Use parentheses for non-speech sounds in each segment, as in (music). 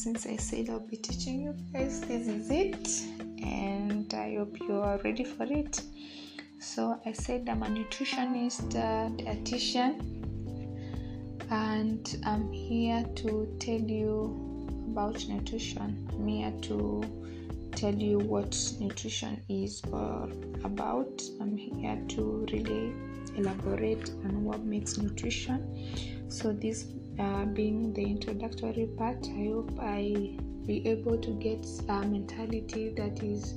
since I said I'll be teaching you guys, this is it, and I hope you are ready for it. So, I said I'm a nutritionist, uh, dietitian, and I'm here to tell you about nutrition. I'm here to tell you what nutrition is or about. I'm here to really elaborate on what makes nutrition. So, this uh, being the introductory part, I hope I be able to get a mentality that is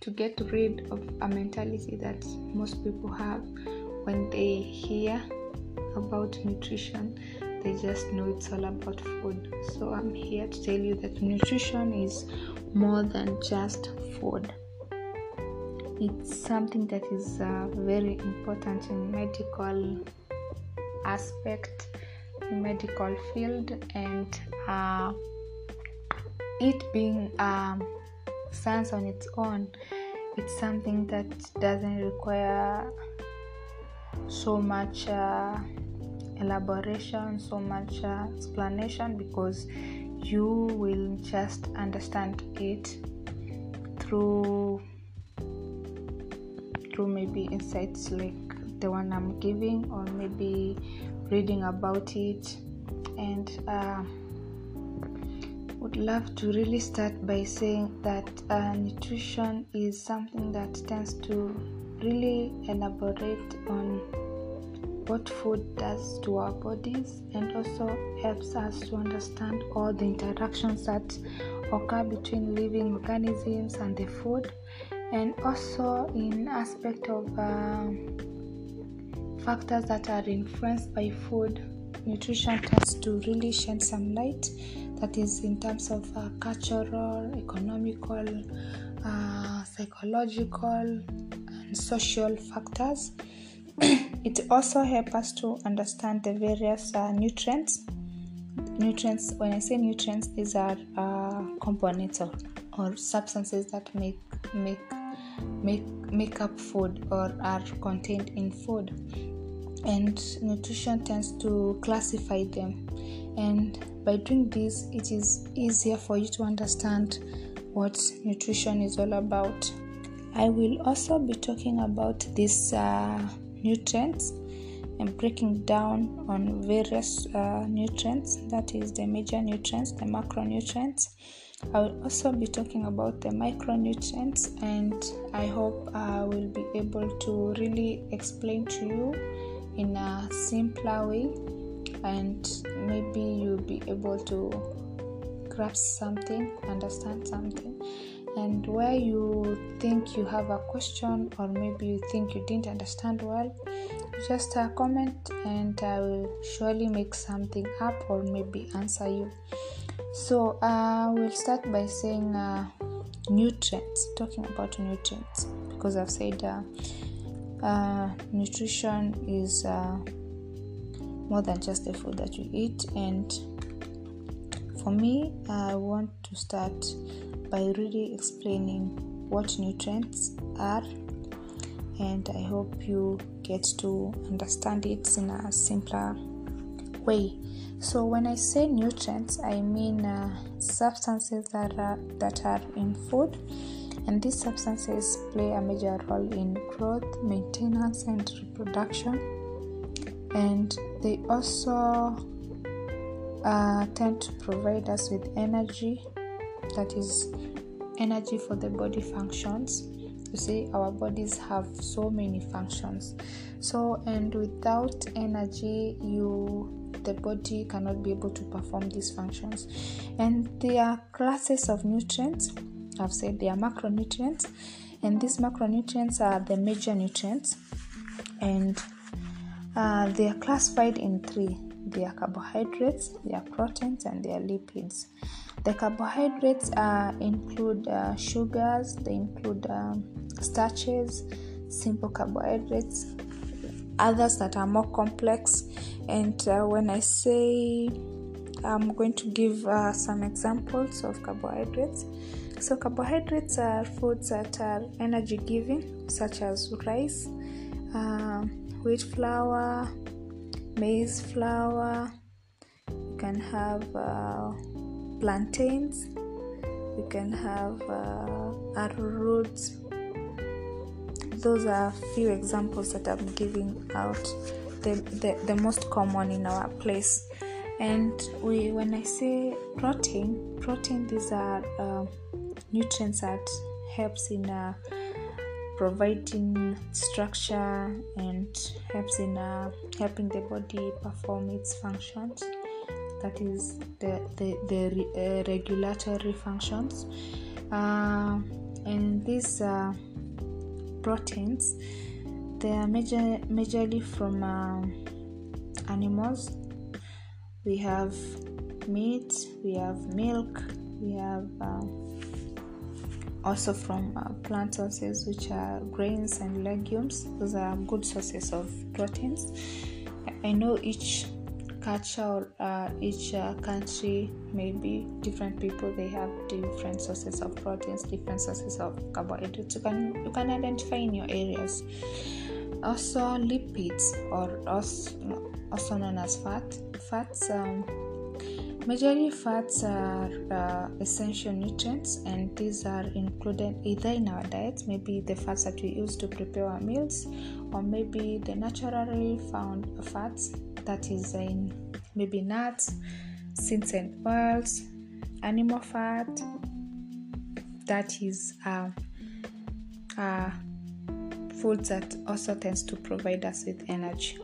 to get rid of a mentality that most people have when they hear about nutrition. They just know it's all about food. So, I'm here to tell you that nutrition is more than just food. It's something that is uh, very important in medical aspect, medical field, and uh, it being um, science on its own, it's something that doesn't require so much uh, elaboration, so much uh, explanation because you will just understand it through through maybe insights like the one I'm giving or maybe reading about it. And uh, would love to really start by saying that uh, nutrition is something that tends to really elaborate on what food does to our bodies and also helps us to understand all the interactions that occur between living organisms and the food. And also in aspect of uh, factors that are influenced by food nutrition tends to really shed some light. That is in terms of uh, cultural economical uh, psychological and social factors. (clears throat) It also helps us to understand the various uh, nutrients. Nutrients when i say nutrients these are uh, components or, or substances that make make make make up food or are contained in food and nutrition tends to classify them. And by doing this it is easier for you to understand what nutrition is all about. I will also be talking about these uh, nutrients and breaking down on various uh, nutrients. That is the major nutrients the macronutrients. I will also be talking about the micronutrients and i hope i will be able to really explain to you in a simpler way and maybe you'll be able to grasp something understand something. And where you think you have a question or maybe you think you didn't understand well just uh, comment and i will surely make something up or maybe answer you. So uh, we'll start by saying uh, nutrients talking about nutrients because i've said uh, nutrition is uh, more than just the food that you eat. And for me i want to start by really explaining what nutrients are. And i hope you get to understand it in a simpler way. So when i say nutrients i mean uh, substances that are that are in food and these substances play a major role in growth maintenance and reproduction. And they also uh, tend to provide us with energy that is energy for the body functions. You see our bodies have so many functions. So and without energy you the body cannot be able to perform these functions. And there are classes of nutrients i've said they are macronutrients and these macronutrients are the major nutrients and uh, they are classified in three. They are carbohydrates they are proteins and they are lipids. The carbohydrates uh, include uh, sugars they include um, starches simple carbohydrates others that are more complex and uh, when i say i'm going to give uh, some examples of carbohydrates so carbohydrates are foods that are energy giving such as rice uh, wheat flour maize flour. You can have uh, plantains. You can have uh, those are a few examples that i'm giving out. The, the, the most common in our place. And we when i say protein protein these are uh, nutrients that helps in uh, providing structure and helps in uh, helping the body perform its functions. That is the the, the re, uh, regulatory functions. Uh, and these uh, proteins they are major, majorly from uh, animals. We have meat we have milk we have uh, also from uh, plant sources which are grains and legumes. Those are good sources of proteins. I know each culture or uh, each uh, country maybe different people they have different sources of proteins different sources of carbohydrates. You can you can identify in your areas. Also lipids or also, also known as fat. Fats um, Majorly fats are uh, essential nutrients, and these are included either in our diets, maybe the fats that we use to prepare our meals, or maybe the naturally found fats that is in maybe nuts, seeds and oils, animal fat. That is uh, uh, foods that also tends to provide us with energy.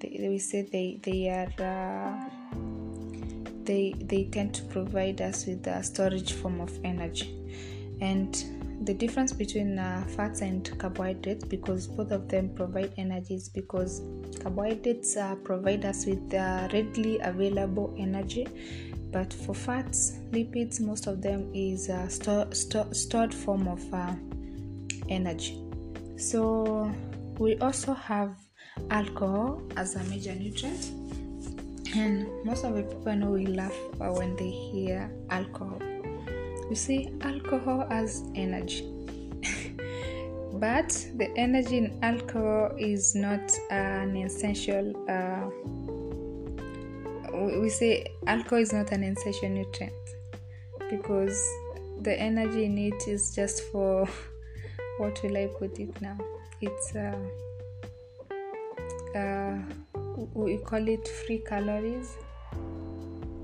They, we say they they are. Uh, they they tend to provide us with a storage form of energy. And the difference between uh, fats and carbohydrates because both of them provide energies because carbohydrates uh, provide us with uh, readily available energy. But for fats lipids most of them is a store, store, stored form of uh, energy. So we also have alcohol as a major nutrient and most of the people know we laugh when they hear alcohol. You see alcohol has energy. (laughs) But the energy in alcohol is not an essential uh, we say alcohol is not an essential nutrient because the energy in it is just for (laughs) what will i put it now. It's uh, uh, we call it free calories.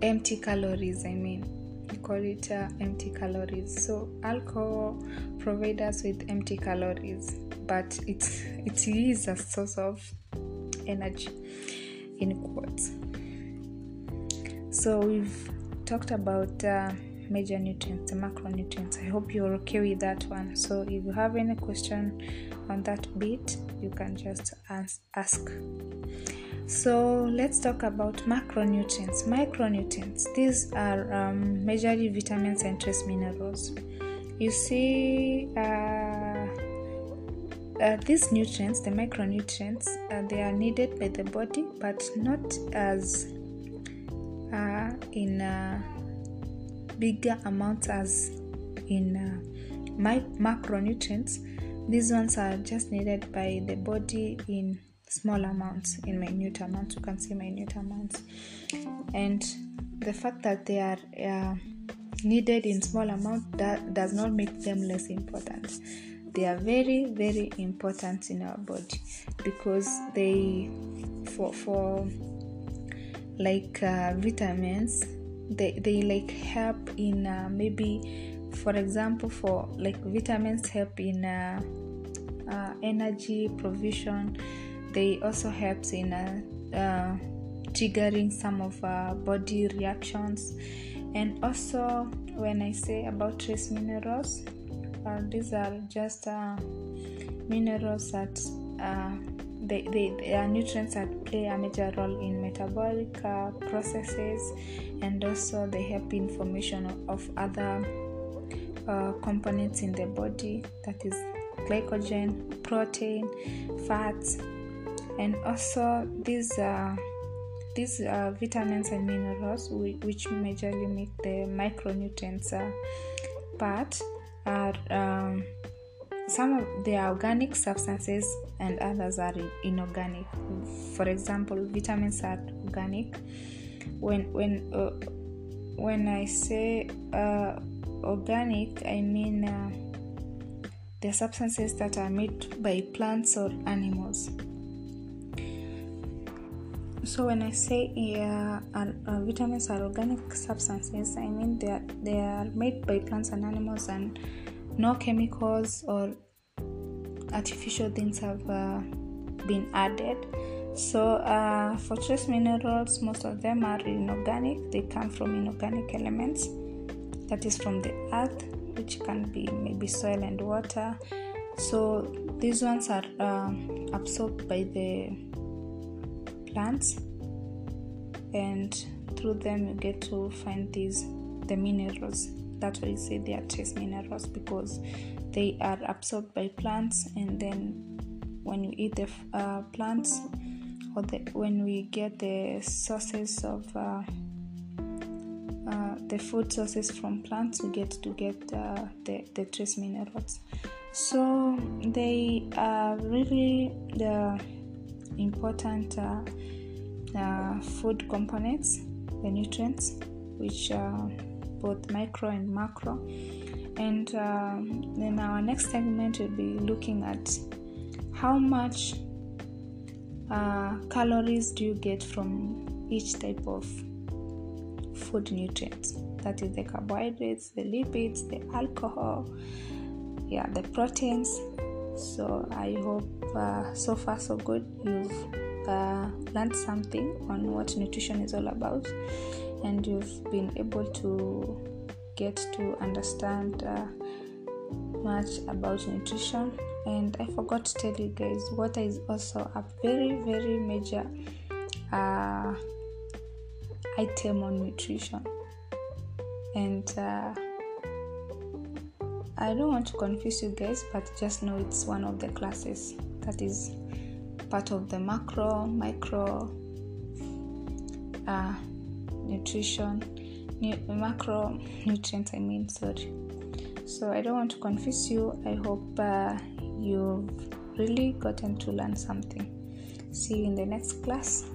Empty calories i mean. We call it uh, empty calories. So alcohol provides us with empty calories but it's it is a source of energy in quotes. So we've talked about uh, major nutrients the macronutrients. I hope you're okay with that one. So if you have any question on that bit you can just ask so let's talk about macronutrients. Micronutrients, these are um, majorly vitamins and trace minerals. You see, uh, uh, these nutrients, the micronutrients, uh, they are needed by the body, but not as uh, in uh, bigger amounts as in uh, my- macronutrients. These ones are just needed by the body in small amounts in minute amounts you can say minute amounts. And the fact that they are uh, needed in small amount that does not make them less important. They are very very important in our body because they for for like uh, vitamins they they like help in uh, maybe for example for like vitamins help in uh, uh energy provision they also helps in uh, uh, triggering some of our body reactions. And also when i say about trace minerals uh, these are just uh, minerals that uh, they, they, they, are nutrients that play a major role in metabolic uh, processes and also they help in formation of other components in the body. That is glycogen protein fats and also these uh, these uh, vitamins and minerals which majorly make the micronutrients uh, part are um, some of the organic substances and others are inorganic for example vitamins are organic when when uh, when I say uh, organic, I mean uh, the substances that are made by plants or animals. So when I say uh, uh, vitamins are organic substances, I mean they are, they are made by plants and animals, and no chemicals or artificial things have uh, been added. So uh, for trace minerals, most of them are inorganic. They come from inorganic elements, that is from the earth, which can be maybe soil and water. So these ones are uh, absorbed by the plants and through them you get to find these the minerals. That's why you say they are trace minerals because they are absorbed by plants and then when you eat the uh, plants or the, when we get the sources of uh, uh, the food sources from plants we get to get uh, the, the trace minerals. So they are really the important uh, uh, food components, the nutrients, which are both micro and macro. And uh, then our next segment will be looking at how much uh, calories do you get from each type of food nutrients that is the carbohydrates the lipids the alcohol yeah the proteins so i hope uh, so far so good. You've uh, learned something on what nutrition is all about and you've been able to get to understand uh, much about nutrition. And i forgot to tell you guys water is also a very very major uh, item on nutrition. And uh, i don't want to confuse you guys but just know it's one of the classes that is part of the macro, micro uh, nutrition, nu- macro nutrients. I mean, sorry. So I don't want to confuse you. I hope uh, you've really gotten to learn something. See you in the next class.